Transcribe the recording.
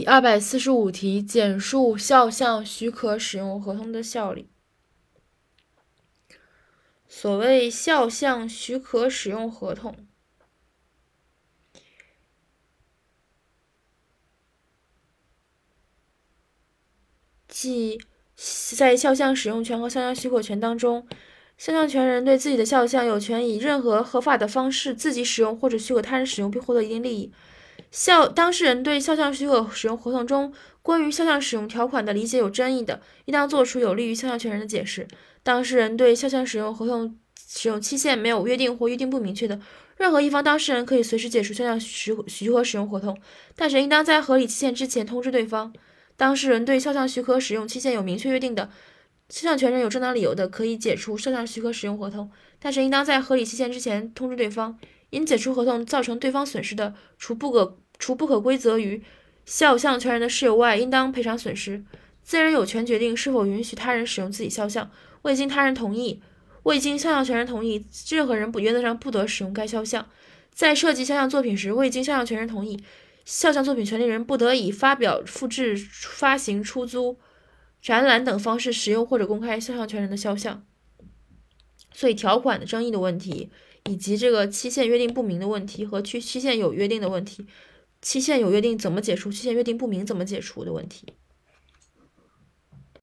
第二百四十五题，简述肖像许可使用合同的效力。所谓肖像许可使用合同，即在肖像使用权和肖像许可权当中，肖像权人对自己的肖像有权以任何合法的方式自己使用或者许可他人使用，并获得一定利益。肖当事人对肖像许可使用合同中关于肖像使用条款的理解有争议的，应当作出有利于肖像权人的解释。当事人对肖像使用合同使用期限没有约定或约定不明确的，任何一方当事人可以随时解除肖像许许可使用合同，但是应当在合理期限之前通知对方。当事人对肖像许可使用期限有明确约定的，肖像权人有正当理由的可以解除肖像许可使用合同，但是应当在合理期限之前通知对方。因解除合同造成对方损失的，除不可除不可归责于肖像权人的事由外，应当赔偿损失。自然有权决定是否允许他人使用自己肖像，未经他人同意，未经肖像权人同意，任何人不原则上不得使用该肖像。在设计肖像作品时，未经肖像权人同意，肖像作品权利人不得以发表、复制、发行、出租、展览等方式使用或者公开肖像权人的肖像。所以条款的争议的问题。以及这个期限约定不明的问题和期期限有约定的问题，期限有约定怎么解除，期限约定不明怎么解除的问题。